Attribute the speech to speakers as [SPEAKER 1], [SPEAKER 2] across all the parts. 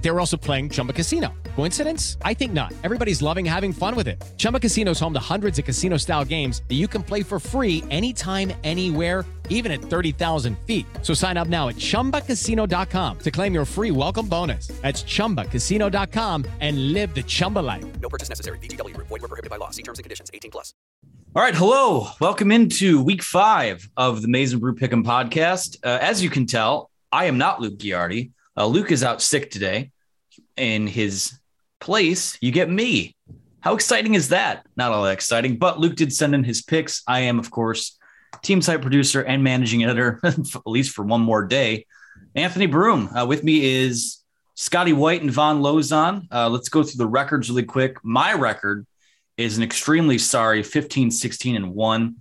[SPEAKER 1] They were also playing Chumba Casino. Coincidence? I think not. Everybody's loving having fun with it. Chumba Casino is home to hundreds of casino style games that you can play for free anytime, anywhere, even at 30,000 feet. So sign up now at chumbacasino.com to claim your free welcome bonus. That's chumbacasino.com and live the Chumba life.
[SPEAKER 2] No purchase necessary. VGW, void, were prohibited by law. See terms and conditions 18 plus.
[SPEAKER 3] All right. Hello. Welcome into week five of the Maize n Brew Pick'em podcast. Uh, as you can tell, I am not Luke Giardi. Uh, Luke is out sick today. In his place, you get me. How exciting is that? Not all that exciting, but Luke did send in his picks. I am, of course, team site producer and managing editor, at least for one more day. Anthony Broome. Uh, with me is Scotty White and Vaughn Lozon. Uh, let's go through the records really quick. My record is an extremely sorry 15, 16, and 1.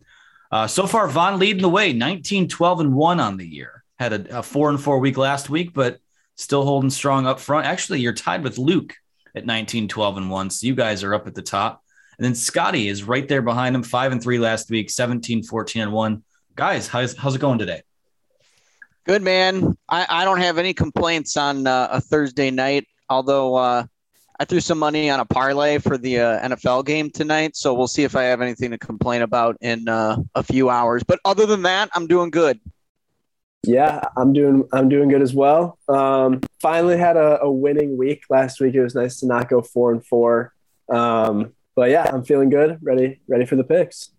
[SPEAKER 3] Uh, so far, Vaughn leading the way 19, 12, and 1 on the year. Had a, a four and four week last week, but still holding strong up front. Actually, you're tied with Luke at 19, 12, and 1. So you guys are up at the top. And then Scotty is right there behind him, five and three last week, 17, 14, and one. Guys, how's, how's it going today?
[SPEAKER 4] Good, man. I, I don't have any complaints on uh, a Thursday night, although uh, I threw some money on a parlay for the uh, NFL game tonight. So we'll see if I have anything to complain about in uh, a few hours. But other than that, I'm doing good.
[SPEAKER 5] Yeah, I'm doing I'm doing good as well. Um, finally had a, a winning week last week. It was nice to not go four and four. Um, but yeah, I'm feeling good. Ready, ready for the picks.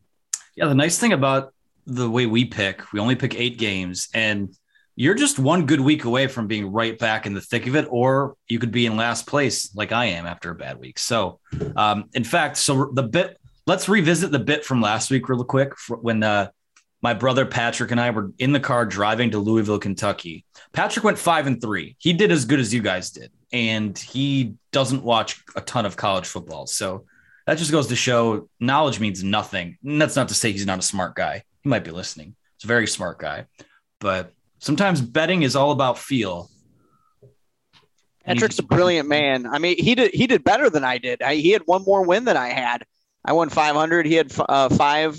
[SPEAKER 3] Yeah, the nice thing about the way we pick, we only pick eight games, and you're just one good week away from being right back in the thick of it, or you could be in last place like I am after a bad week. So, um, in fact, so the bit. Let's revisit the bit from last week real quick when uh, my brother Patrick and I were in the car driving to Louisville, Kentucky. Patrick went five and three. He did as good as you guys did, and he doesn't watch a ton of college football. So that just goes to show knowledge means nothing. And that's not to say he's not a smart guy. He might be listening. He's a very smart guy. But sometimes betting is all about feel.
[SPEAKER 4] Patrick's a brilliant man. I mean, he did he did better than I did. I, he had one more win than I had. I won 500. He had uh, five.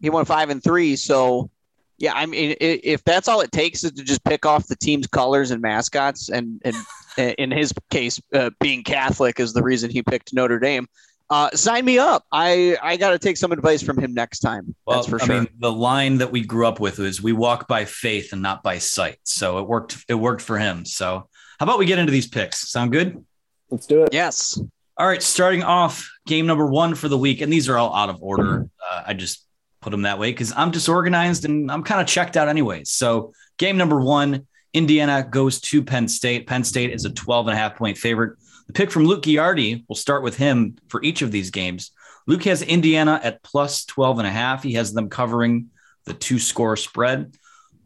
[SPEAKER 4] He won five and three. So, yeah, I mean, if that's all it takes is to just pick off the team's colors and mascots, and and in his case, uh, being Catholic is the reason he picked Notre Dame uh, sign me up. I I got to take some advice from him next time. Well, That's for sure. I mean,
[SPEAKER 3] the line that we grew up with was "We walk by faith and not by sight." So it worked. It worked for him. So how about we get into these picks? Sound good?
[SPEAKER 5] Let's do it.
[SPEAKER 4] Yes.
[SPEAKER 3] All right. Starting off, game number one for the week, and these are all out of order. Uh, I just put them that way because I'm disorganized and I'm kind of checked out anyways. So game number one, Indiana goes to Penn State. Penn State is a 12 and a half point favorite. The pick from Luke Giardi, we'll start with him for each of these games. Luke has Indiana at plus 12 and a half. He has them covering the two score spread.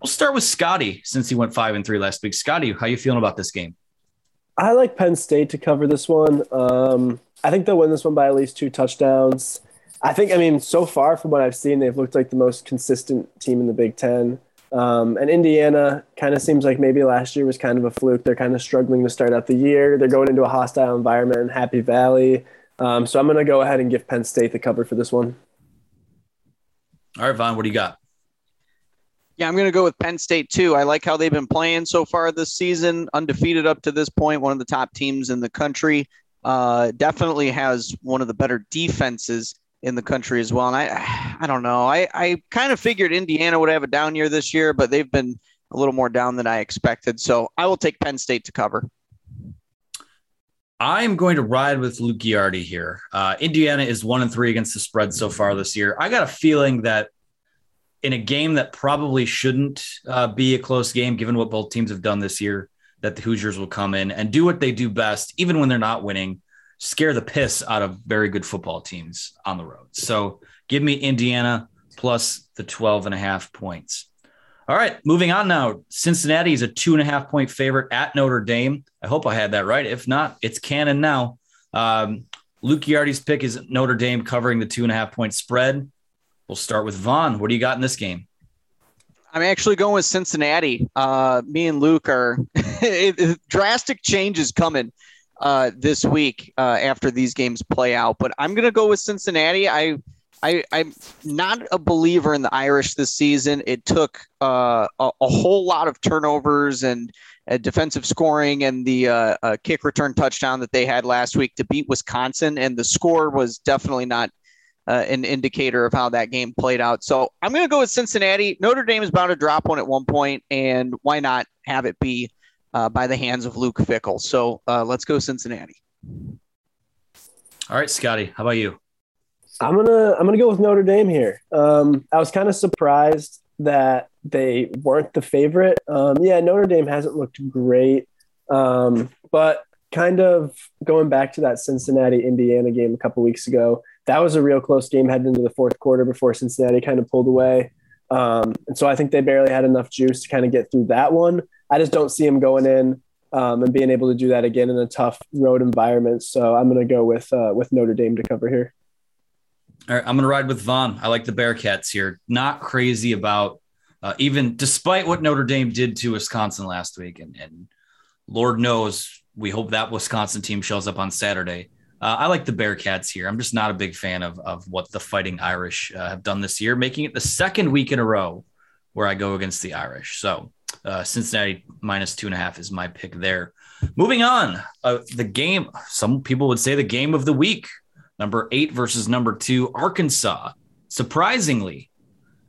[SPEAKER 3] We'll start with Scotty since he went five and three last week. Scotty, how you feeling about this game?
[SPEAKER 5] I like Penn State to cover this one. Um, I think they'll win this one by at least two touchdowns. I think, I mean, so far from what I've seen, they've looked like the most consistent team in the Big Ten. Um, and Indiana kind of seems like maybe last year was kind of a fluke. They're kind of struggling to start out the year. They're going into a hostile environment in Happy Valley. Um, so I'm going to go ahead and give Penn State the cover for this one.
[SPEAKER 3] All right, Vaughn, what do you got?
[SPEAKER 4] Yeah, I'm going to go with Penn State too. I like how they've been playing so far this season, undefeated up to this point, one of the top teams in the country. Uh, definitely has one of the better defenses in the country as well. And I, I don't know. I, I kind of figured Indiana would have a down year this year, but they've been a little more down than I expected. So I will take Penn State to cover.
[SPEAKER 3] I'm going to ride with Luke Giardi here. Uh, Indiana is one and three against the spread so far this year. I got a feeling that in a game that probably shouldn't uh, be a close game, given what both teams have done this year, that the Hoosiers will come in and do what they do best, even when they're not winning, scare the piss out of very good football teams on the road. So give me Indiana plus the 12 and a half points. All right, moving on now. Cincinnati is a two and a half point favorite at Notre Dame. I hope I had that right. If not, it's canon now. Um, Luke Giardi's pick is Notre Dame covering the two and a half point spread. We'll start with Vaughn. What do you got in this game?
[SPEAKER 4] I'm actually going with Cincinnati. Uh, me and Luke are drastic changes coming uh, this week uh, after these games play out. But I'm going to go with Cincinnati. I, I, I'm not a believer in the Irish this season. It took uh, a, a, whole lot of turnovers and defensive scoring and the uh, kick return touchdown that they had last week to beat Wisconsin. And the score was definitely not uh, an indicator of how that game played out. So I'm going to go with Cincinnati. Notre Dame is bound to drop one at one point, and why not have it be uh, by the hands of Luke Fickell. So uh, let's go Cincinnati.
[SPEAKER 3] All right, Scotty, how about you?
[SPEAKER 5] I'm gonna I'm gonna go with Notre Dame here. Um, I was kind of surprised that they weren't the favorite. Um, yeah, Notre Dame hasn't looked great, um, but kind of going back to that Cincinnati Indiana game a couple weeks ago, that was a real close game heading into the fourth quarter before Cincinnati kind of pulled away. Um, and so I think they barely had enough juice to kind of get through that one. I just don't see him going in um, and being able to do that again in a tough road environment. So I'm going to go with uh, with Notre Dame to cover here.
[SPEAKER 3] All right, I'm going to ride with Vaughn. I like the Bearcats here. Not crazy about uh, even despite what Notre Dame did to Wisconsin last week, and, and Lord knows we hope that Wisconsin team shows up on Saturday. Uh, I like the Bearcats here. I'm just not a big fan of, of what the Fighting Irish uh, have done this year, making it the second week in a row where I go against the Irish. So uh, Cincinnati minus two and a half is my pick there. Moving on, uh, the game. Some people would say the game of the week. Number eight versus number two, Arkansas. Surprisingly,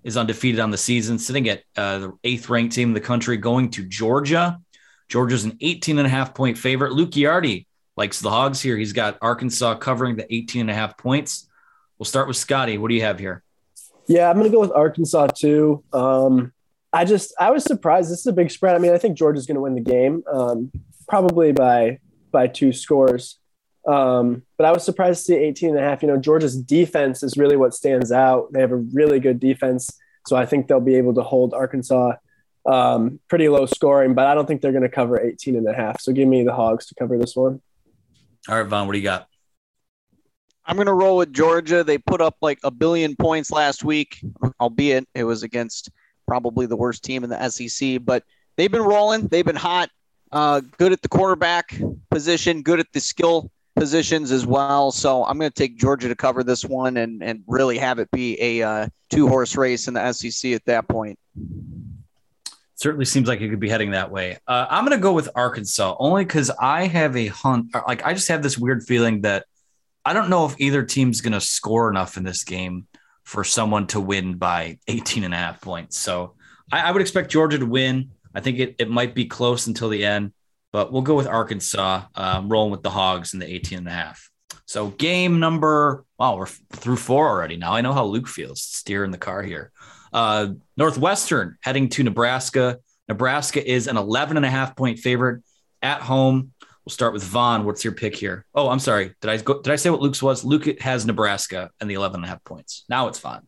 [SPEAKER 3] is undefeated on the season, sitting at uh, the eighth ranked team in the country, going to Georgia. Georgia's an 18 and a half point favorite. Luke Giardi likes the Hogs here. He's got Arkansas covering the 18 and a half points. We'll start with Scotty. What do you have here?
[SPEAKER 5] Yeah, I'm going to go with Arkansas too. Um, I just I was surprised. This is a big spread. I mean, I think Georgia's going to win the game, um, probably by by two scores. Um, but I was surprised to see 18 and a half. You know, Georgia's defense is really what stands out. They have a really good defense, so I think they'll be able to hold Arkansas um, pretty low scoring. But I don't think they're going to cover 18 and a half. So give me the Hogs to cover this one.
[SPEAKER 3] All right, Vaughn, what do you got?
[SPEAKER 4] I'm going to roll with Georgia. They put up like a billion points last week, albeit it was against probably the worst team in the SEC, but they've been rolling. They've been hot, uh, good at the quarterback position, good at the skill positions as well. So I'm going to take Georgia to cover this one and, and really have it be a uh, two horse race in the SEC at that point.
[SPEAKER 3] Certainly seems like it could be heading that way. Uh, I'm going to go with Arkansas only because I have a hunt. Like I just have this weird feeling that I don't know if either team's going to score enough in this game for someone to win by 18 and a half points. So I, I would expect Georgia to win. I think it, it might be close until the end, but we'll go with Arkansas, um, rolling with the Hogs in the 18 and a half. So game number, wow, we're through four already. Now I know how Luke feels steering the car here. Uh, Northwestern heading to Nebraska. Nebraska is an 11 and a half point favorite at home. We'll start with Vaughn. What's your pick here? Oh, I'm sorry. Did I go? Did I say what Luke's was? Luke has Nebraska and the 11 and a half points. Now it's Vaughn.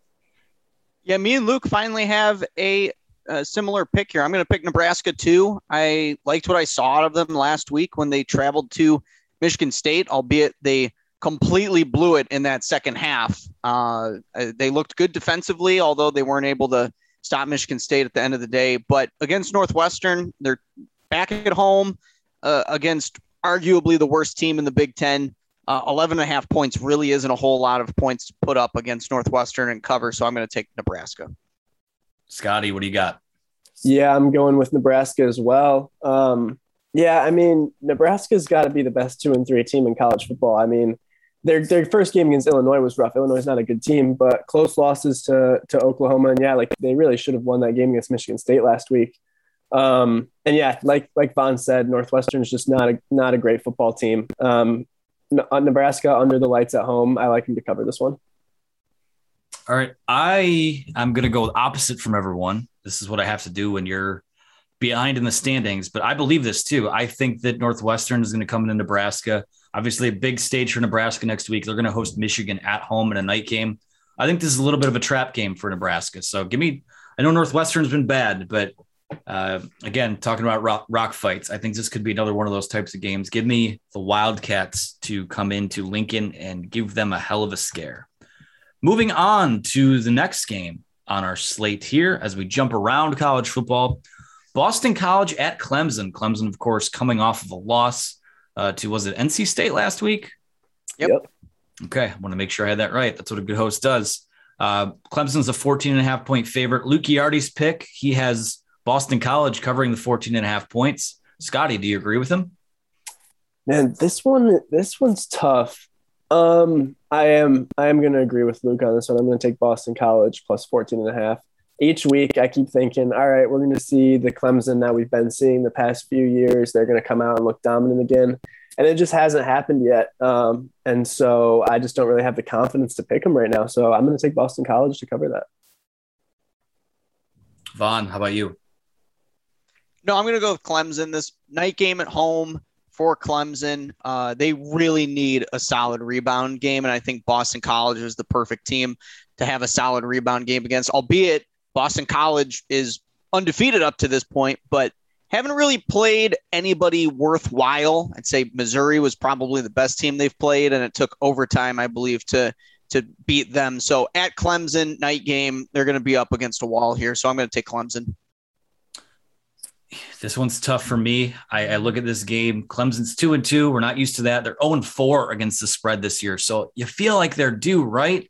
[SPEAKER 4] Yeah, me and Luke finally have a, a similar pick here. I'm going to pick Nebraska too. I liked what I saw out of them last week when they traveled to Michigan State, albeit they completely blew it in that second half. Uh, they looked good defensively, although they weren't able to stop Michigan State at the end of the day. But against Northwestern, they're back at home uh, against arguably the worst team in the Big Ten. Uh, 11 and a half points really isn't a whole lot of points to put up against Northwestern and cover. So I'm going to take Nebraska.
[SPEAKER 3] Scotty, what do you got?
[SPEAKER 5] Yeah, I'm going with Nebraska as well. Um, yeah, I mean, Nebraska's got to be the best two and three team in college football. I mean, their their first game against Illinois was rough. Illinois is not a good team, but close losses to to Oklahoma, and yeah, like they really should have won that game against Michigan State last week. Um, and yeah, like like Vaughn said, Northwestern is just not a not a great football team. Um, uh, Nebraska under the lights at home. I like them to cover this one.
[SPEAKER 3] All right, I I'm gonna go opposite from everyone. This is what I have to do when you're behind in the standings, but I believe this too. I think that Northwestern is going to come into Nebraska Obviously, a big stage for Nebraska next week. They're going to host Michigan at home in a night game. I think this is a little bit of a trap game for Nebraska. So give me, I know Northwestern's been bad, but uh, again, talking about rock, rock, fights, I think this could be another one of those types of games. Give me the Wildcats to come into Lincoln and give them a hell of a scare. Moving on to the next game on our slate here as we jump around college football. Boston College at Clemson. Clemson, of course, coming off of a loss uh, to was it NC State last week?
[SPEAKER 4] Yep. yep.
[SPEAKER 3] Okay, I want to make sure I had that right. That's what a good host does. Uh, Clemson's a 14 and a half point favorite. Luke Giardi's pick, he has Boston College covering the 14 and a half points. Scotty, do you agree with him?
[SPEAKER 5] Man, this one this one's tough. Um, I am I am gonna agree with Luke on this one. I'm gonna take Boston College plus 14 and a half. Each week I keep thinking, all right, we're gonna see the Clemson that we've been seeing the past few years. They're gonna come out and look dominant again and it just hasn't happened yet. Um, and so I just don't really have the confidence to pick them right now. So I'm going to take Boston College to cover that.
[SPEAKER 3] Vaughn, how about you?
[SPEAKER 4] No, I'm going to go with Clemson. This night game at home for Clemson, uh, they really need a solid rebound game, and I think Boston College is the perfect team to have a solid rebound game against. Albeit Boston College is undefeated up to this point, but haven't really played anybody worthwhile. I'd say Missouri was probably the best team they've played, and it took overtime, I believe, to to beat them. So at Clemson night game, they're going to be up against a wall here. So I'm going to take Clemson.
[SPEAKER 3] This one's tough for me. I, I look at this game. Clemson's two and two. We're not used to that. They're 0 and 4 against the spread this year. So you feel like they're due, right?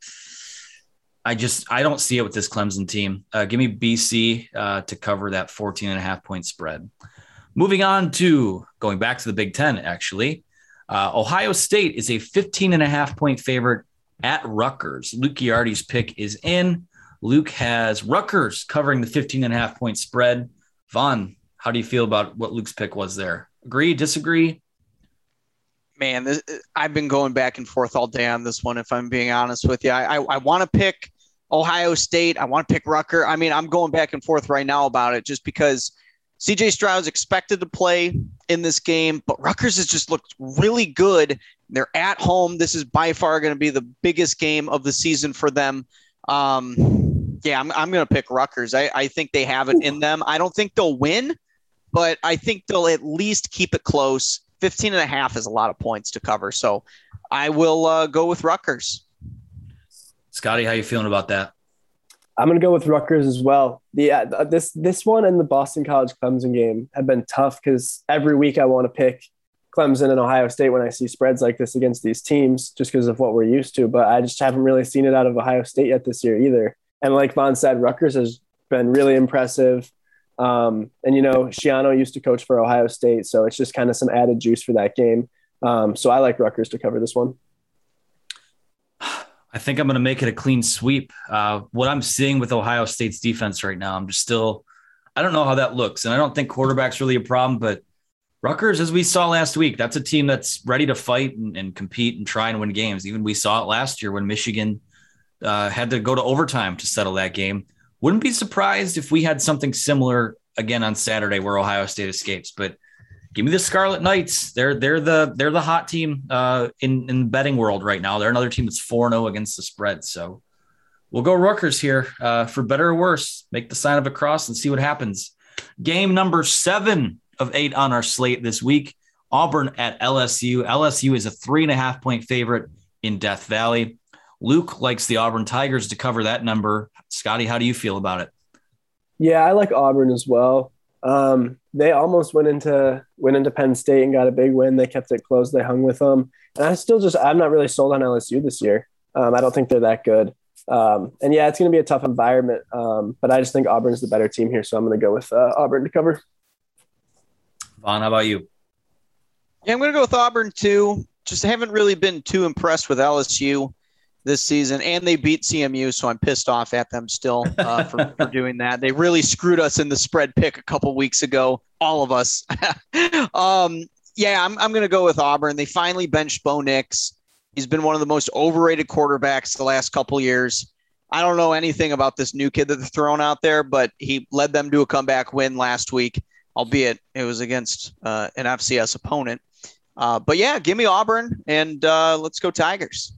[SPEAKER 3] I just I don't see it with this Clemson team. Uh, give me BC uh, to cover that 14 and a half point spread. Moving on to going back to the Big Ten, actually, uh, Ohio State is a 15 and a half point favorite at Rutgers. Luke Giardi's pick is in. Luke has Rutgers covering the 15 and a half point spread. Vaughn, how do you feel about what Luke's pick was there? Agree, disagree?
[SPEAKER 4] Man, this, I've been going back and forth all day on this one. If I'm being honest with you, I, I, I want to pick Ohio State. I want to pick Rutgers. I mean, I'm going back and forth right now about it just because CJ Stroud's expected to play in this game, but Rutgers has just looked really good. They're at home. This is by far going to be the biggest game of the season for them. Um, yeah, I'm, I'm going to pick Rutgers. I, I think they have it in them. I don't think they'll win, but I think they'll at least keep it close. 15 and a half is a lot of points to cover. So I will uh, go with Rutgers.
[SPEAKER 3] Scotty, how you feeling about that?
[SPEAKER 5] I'm going to go with Rutgers as well. The uh, this this one and the Boston College Clemson game have been tough because every week I want to pick Clemson and Ohio State when I see spreads like this against these teams, just because of what we're used to. But I just haven't really seen it out of Ohio State yet this year either. And like Vaughn said, Rutgers has been really impressive. Um, and you know, Schiano used to coach for Ohio State, so it's just kind of some added juice for that game. Um, so I like Rutgers to cover this one.
[SPEAKER 3] I think I'm going to make it a clean sweep. Uh, what I'm seeing with Ohio State's defense right now, I'm just still, I don't know how that looks. And I don't think quarterback's really a problem, but Rutgers, as we saw last week, that's a team that's ready to fight and, and compete and try and win games. Even we saw it last year when Michigan uh, had to go to overtime to settle that game. Wouldn't be surprised if we had something similar again on Saturday where Ohio State escapes. But give me the Scarlet Knights. They're they're the they're the hot team uh, in in the betting world right now. They're another team that's four zero oh against the spread. So we'll go Rutgers here uh, for better or worse. Make the sign of a cross and see what happens. Game number seven of eight on our slate this week. Auburn at LSU. LSU is a three and a half point favorite in Death Valley. Luke likes the Auburn Tigers to cover that number. Scotty, how do you feel about it?
[SPEAKER 5] Yeah, I like Auburn as well. Um, they almost went into went into Penn State and got a big win. They kept it close. They hung with them, and I still just I'm not really sold on LSU this year. Um, I don't think they're that good. Um, and yeah, it's going to be a tough environment, um, but I just think Auburn's the better team here, so I'm going to go with uh, Auburn to cover.
[SPEAKER 3] Vaughn, how about you?
[SPEAKER 4] Yeah, I'm going to go with Auburn too. Just haven't really been too impressed with LSU this season, and they beat CMU, so I'm pissed off at them still uh, for, for doing that. They really screwed us in the spread pick a couple weeks ago, all of us. um, yeah, I'm, I'm going to go with Auburn. They finally benched Bo Nix. He's been one of the most overrated quarterbacks the last couple years. I don't know anything about this new kid that they're throwing out there, but he led them to a comeback win last week, albeit it was against uh, an FCS opponent. Uh, but yeah, give me Auburn and uh, let's go Tigers.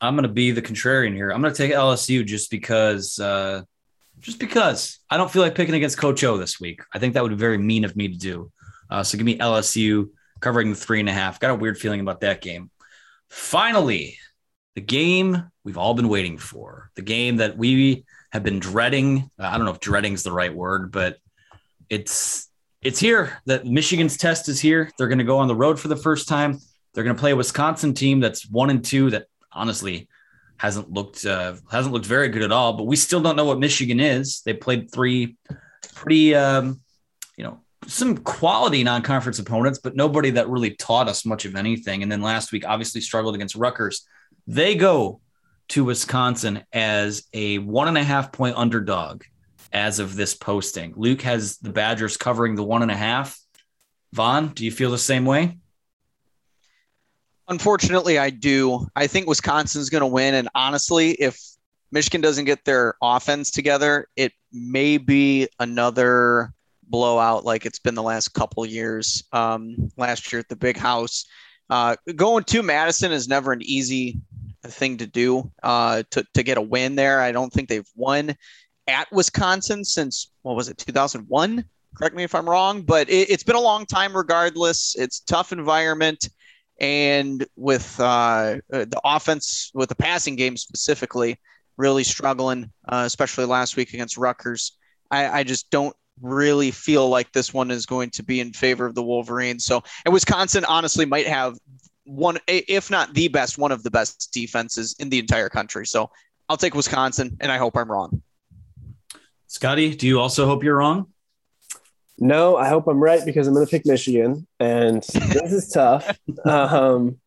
[SPEAKER 3] I'm going to be the contrarian here. I'm going to take LSU just because, uh, just because I don't feel like picking against Coach O this week. I think that would be very mean of me to do. Uh, so give me LSU covering the three and a half. Got a weird feeling about that game. Finally, the game we've all been waiting for, the game that we have been dreading. I don't know if dreading is the right word, but it's it's here. That Michigan's test is here. They're going to go on the road for the first time. They're going to play a Wisconsin team that's one and two that honestly hasn't looked uh, hasn't looked very good at all. But we still don't know what Michigan is. They played three pretty, um, you know, some quality non-conference opponents, but nobody that really taught us much of anything. And then last week, obviously struggled against Rutgers. They go to Wisconsin as a one and a half point underdog as of this posting. Luke has the Badgers covering the one and a half. Vaughn, do you feel the same way?
[SPEAKER 4] Unfortunately, I do. I think Wisconsin's going to win. And honestly, if Michigan doesn't get their offense together, it may be another blowout like it's been the last couple years. Um, last year at the big house. Uh, going to Madison is never an easy thing to do uh, to, to get a win there. I don't think they've won at Wisconsin since, what was it, 2001? Correct me if I'm wrong, but it, has been a long time regardless. It's tough environment and with uh, uh, the offense, with the passing game specifically, really struggling, uh, especially last week against Rutgers. I, I, just don't really feel like this one is going to be in favor of the Wolverines. So, and Wisconsin honestly might have one, if not the best, one of the best defenses in the entire country. So, I'll take Wisconsin, and I hope I'm wrong.
[SPEAKER 3] Scotty, do you also hope you're wrong?
[SPEAKER 5] No, I hope I'm right because I'm going to pick Michigan, and this is tough um,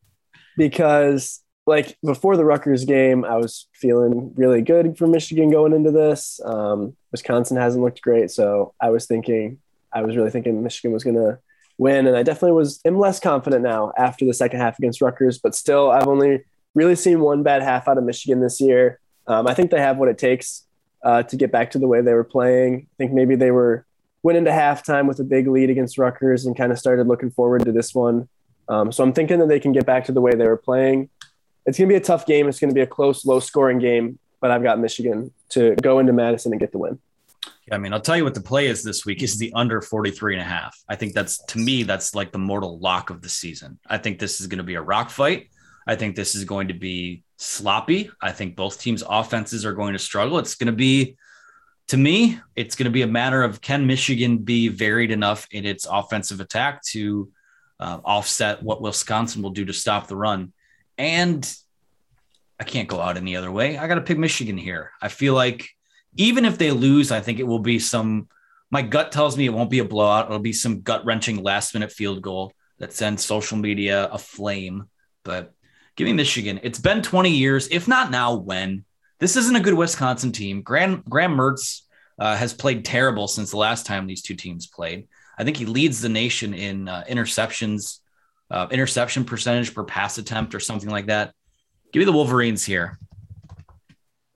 [SPEAKER 5] because like before the Rutgers game, I was feeling really good for Michigan going into this. Um, Wisconsin hasn't looked great, so I was thinking, I was really thinking Michigan was going to win, and I definitely was. am less confident now after the second half against Rutgers, but still, I've only really seen one bad half out of Michigan this year. Um, I think they have what it takes uh, to get back to the way they were playing. I think maybe they were went into halftime with a big lead against Rutgers and kind of started looking forward to this one. Um, so I'm thinking that they can get back to the way they were playing. It's going to be a tough game. It's going to be a close, low scoring game, but I've got Michigan to go into Madison and get the win.
[SPEAKER 3] Yeah, I mean, I'll tell you what the play is this week is the under 43 and a half. I think that's to me, that's like the mortal lock of the season. I think this is going to be a rock fight. I think this is going to be sloppy. I think both teams' offenses are going to struggle. It's going to be to me, it's going to be a matter of can Michigan be varied enough in its offensive attack to uh, offset what Wisconsin will do to stop the run. And I can't go out any other way. I got to pick Michigan here. I feel like even if they lose, I think it will be some. My gut tells me it won't be a blowout. It'll be some gut wrenching last minute field goal that sends social media aflame. But give me Michigan. It's been 20 years, if not now, when this isn't a good Wisconsin team. Graham, Graham Mertz uh, has played terrible since the last time these two teams played. I think he leads the nation in uh, interceptions, uh, interception percentage per pass attempt, or something like that. Give me the Wolverines here.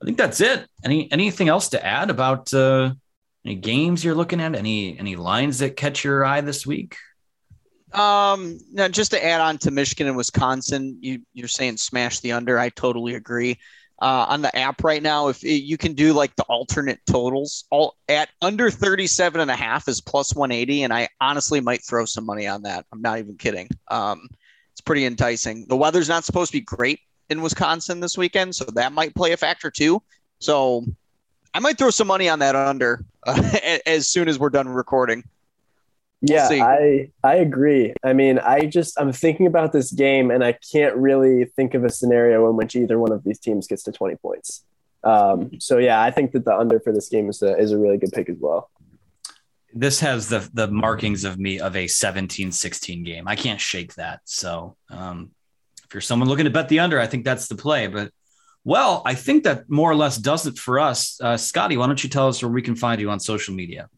[SPEAKER 3] I think that's it. Any anything else to add about uh, any games you're looking at? Any any lines that catch your eye this week?
[SPEAKER 4] Um, now just to add on to Michigan and Wisconsin, you you're saying smash the under. I totally agree uh, on the app right now if you can do like the alternate totals all at under 37 and a half is plus 180 and i honestly might throw some money on that i'm not even kidding um, it's pretty enticing. The weather's not supposed to be great in Wisconsin this weekend, so that might play a factor too. So I might throw some money on that under uh, as soon as we're done recording.
[SPEAKER 5] We'll yeah, see. I I agree. I mean, I just I'm thinking about this game and I can't really think of a scenario in which either one of these teams gets to 20 points. Um, so yeah, I think that the under for this game is a is a really good pick as well.
[SPEAKER 3] This has the the markings of me of a 17-16 game. I can't shake that. So um, if you're someone looking to bet the under, I think that's the play. But well, I think that more or less does it for us. Uh, Scotty, why don't you tell us where we can find you on social media?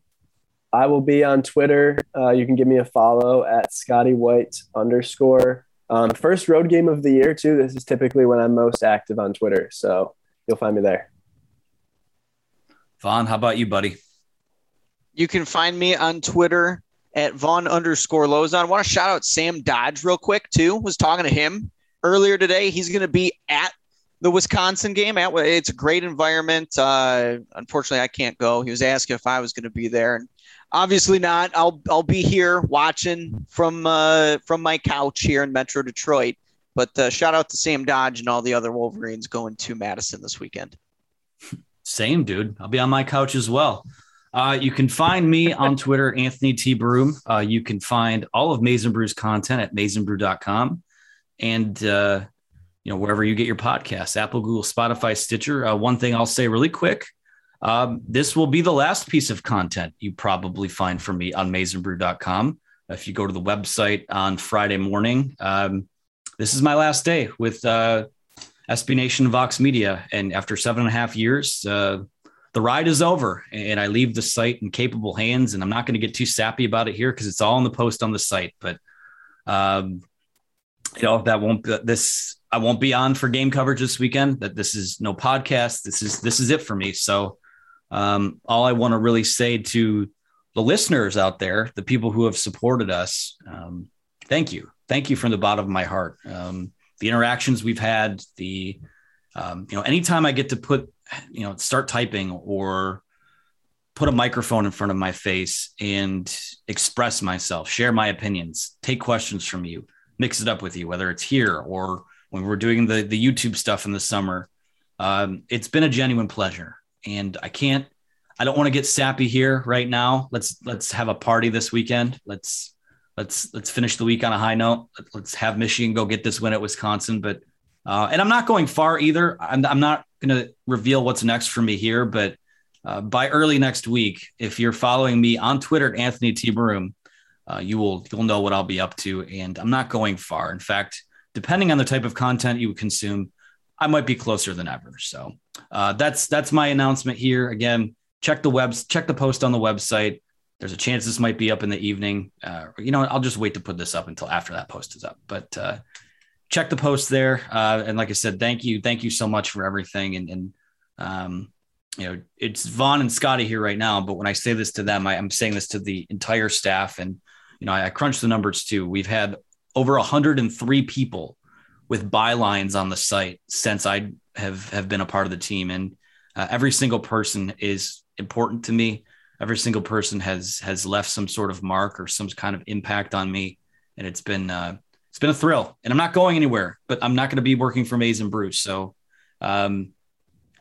[SPEAKER 5] I will be on Twitter. Uh, you can give me a follow at Scotty White underscore. Um, first road game of the year too. This is typically when I'm most active on Twitter, so you'll find me there.
[SPEAKER 3] Vaughn, how about you, buddy?
[SPEAKER 4] You can find me on Twitter at Vaughn underscore Lozon. I want to shout out Sam Dodge real quick too. Was talking to him earlier today. He's going to be at the Wisconsin game. It's a great environment. Uh, unfortunately, I can't go. He was asking if I was going to be there, and obviously not. I'll I'll be here watching from uh, from my couch here in Metro Detroit. But uh, shout out to Sam Dodge and all the other Wolverines going to Madison this weekend.
[SPEAKER 3] Same, dude. I'll be on my couch as well. Uh, you can find me on Twitter, Anthony T. Broome. Uh, you can find all of Maize n Brew's content at maizenbrew.com. And uh, know, wherever you get your podcasts, Apple, Google, Spotify, Stitcher. Uh, one thing I'll say really quick. Um, this will be the last piece of content you probably find from me on maizenbrew.com. If you go to the website on Friday morning, um, this is my last day with uh, SB Nation Vox Media. And after seven and a half years, uh, the ride is over and I leave the site in capable hands. And I'm not going to get too sappy about it here because it's all in the post on the site. But, um, you know, that won't, this I won't be on for game coverage this weekend. That this is no podcast. This is this is it for me. So um, all I want to really say to the listeners out there, the people who have supported us, um, thank you, thank you from the bottom of my heart. Um, the interactions we've had, the um, you know, anytime I get to put you know start typing or put a microphone in front of my face and express myself, share my opinions, take questions from you, mix it up with you, whether it's here or when we're doing the the YouTube stuff in the summer. Um, it's been a genuine pleasure, and I can't. I don't want to get sappy here right now. Let's let's have a party this weekend. Let's let's let's finish the week on a high note. Let's have Michigan go get this win at Wisconsin. But uh, and I'm not going far either. I'm, I'm not going to reveal what's next for me here, but uh, by early next week, if you're following me on Twitter at Anthony T. Broome, uh, you will you'll know what I'll be up to. And I'm not going far. In fact, depending on the type of content you would consume, I might be closer than ever. So uh, that's that's my announcement here. Again, check the webs, check the post on the website. There's a chance this might be up in the evening. Uh, you know, I'll just wait to put this up until after that post is up. But uh, check the post there. Uh, and like I said, thank you, thank you so much for everything. And, and um, you know, it's Vaughn and Scotty here right now. But when I say this to them, I, am saying this to the entire staff. And you know, I, I crunched the numbers too. We've had over 103 people with bylines on the site since I have have been a part of the team, and uh, every single person is important to me. Every single person has has left some sort of mark or some kind of impact on me, and it's been uh, it's been a thrill. And I'm not going anywhere, but I'm not going to be working for Maize n Brew's. So um,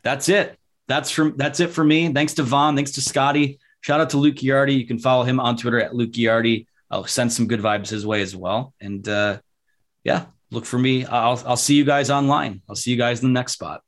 [SPEAKER 3] that's it. That's from that's it for me. Thanks to Vaughn. Thanks to Scotty. Shout out to Luke Giardi. You can follow him on Twitter at Luke Giardi. I'll send some good vibes his way as well. And uh, yeah, look for me. I'll I'll see you guys online. I'll see you guys in the next spot.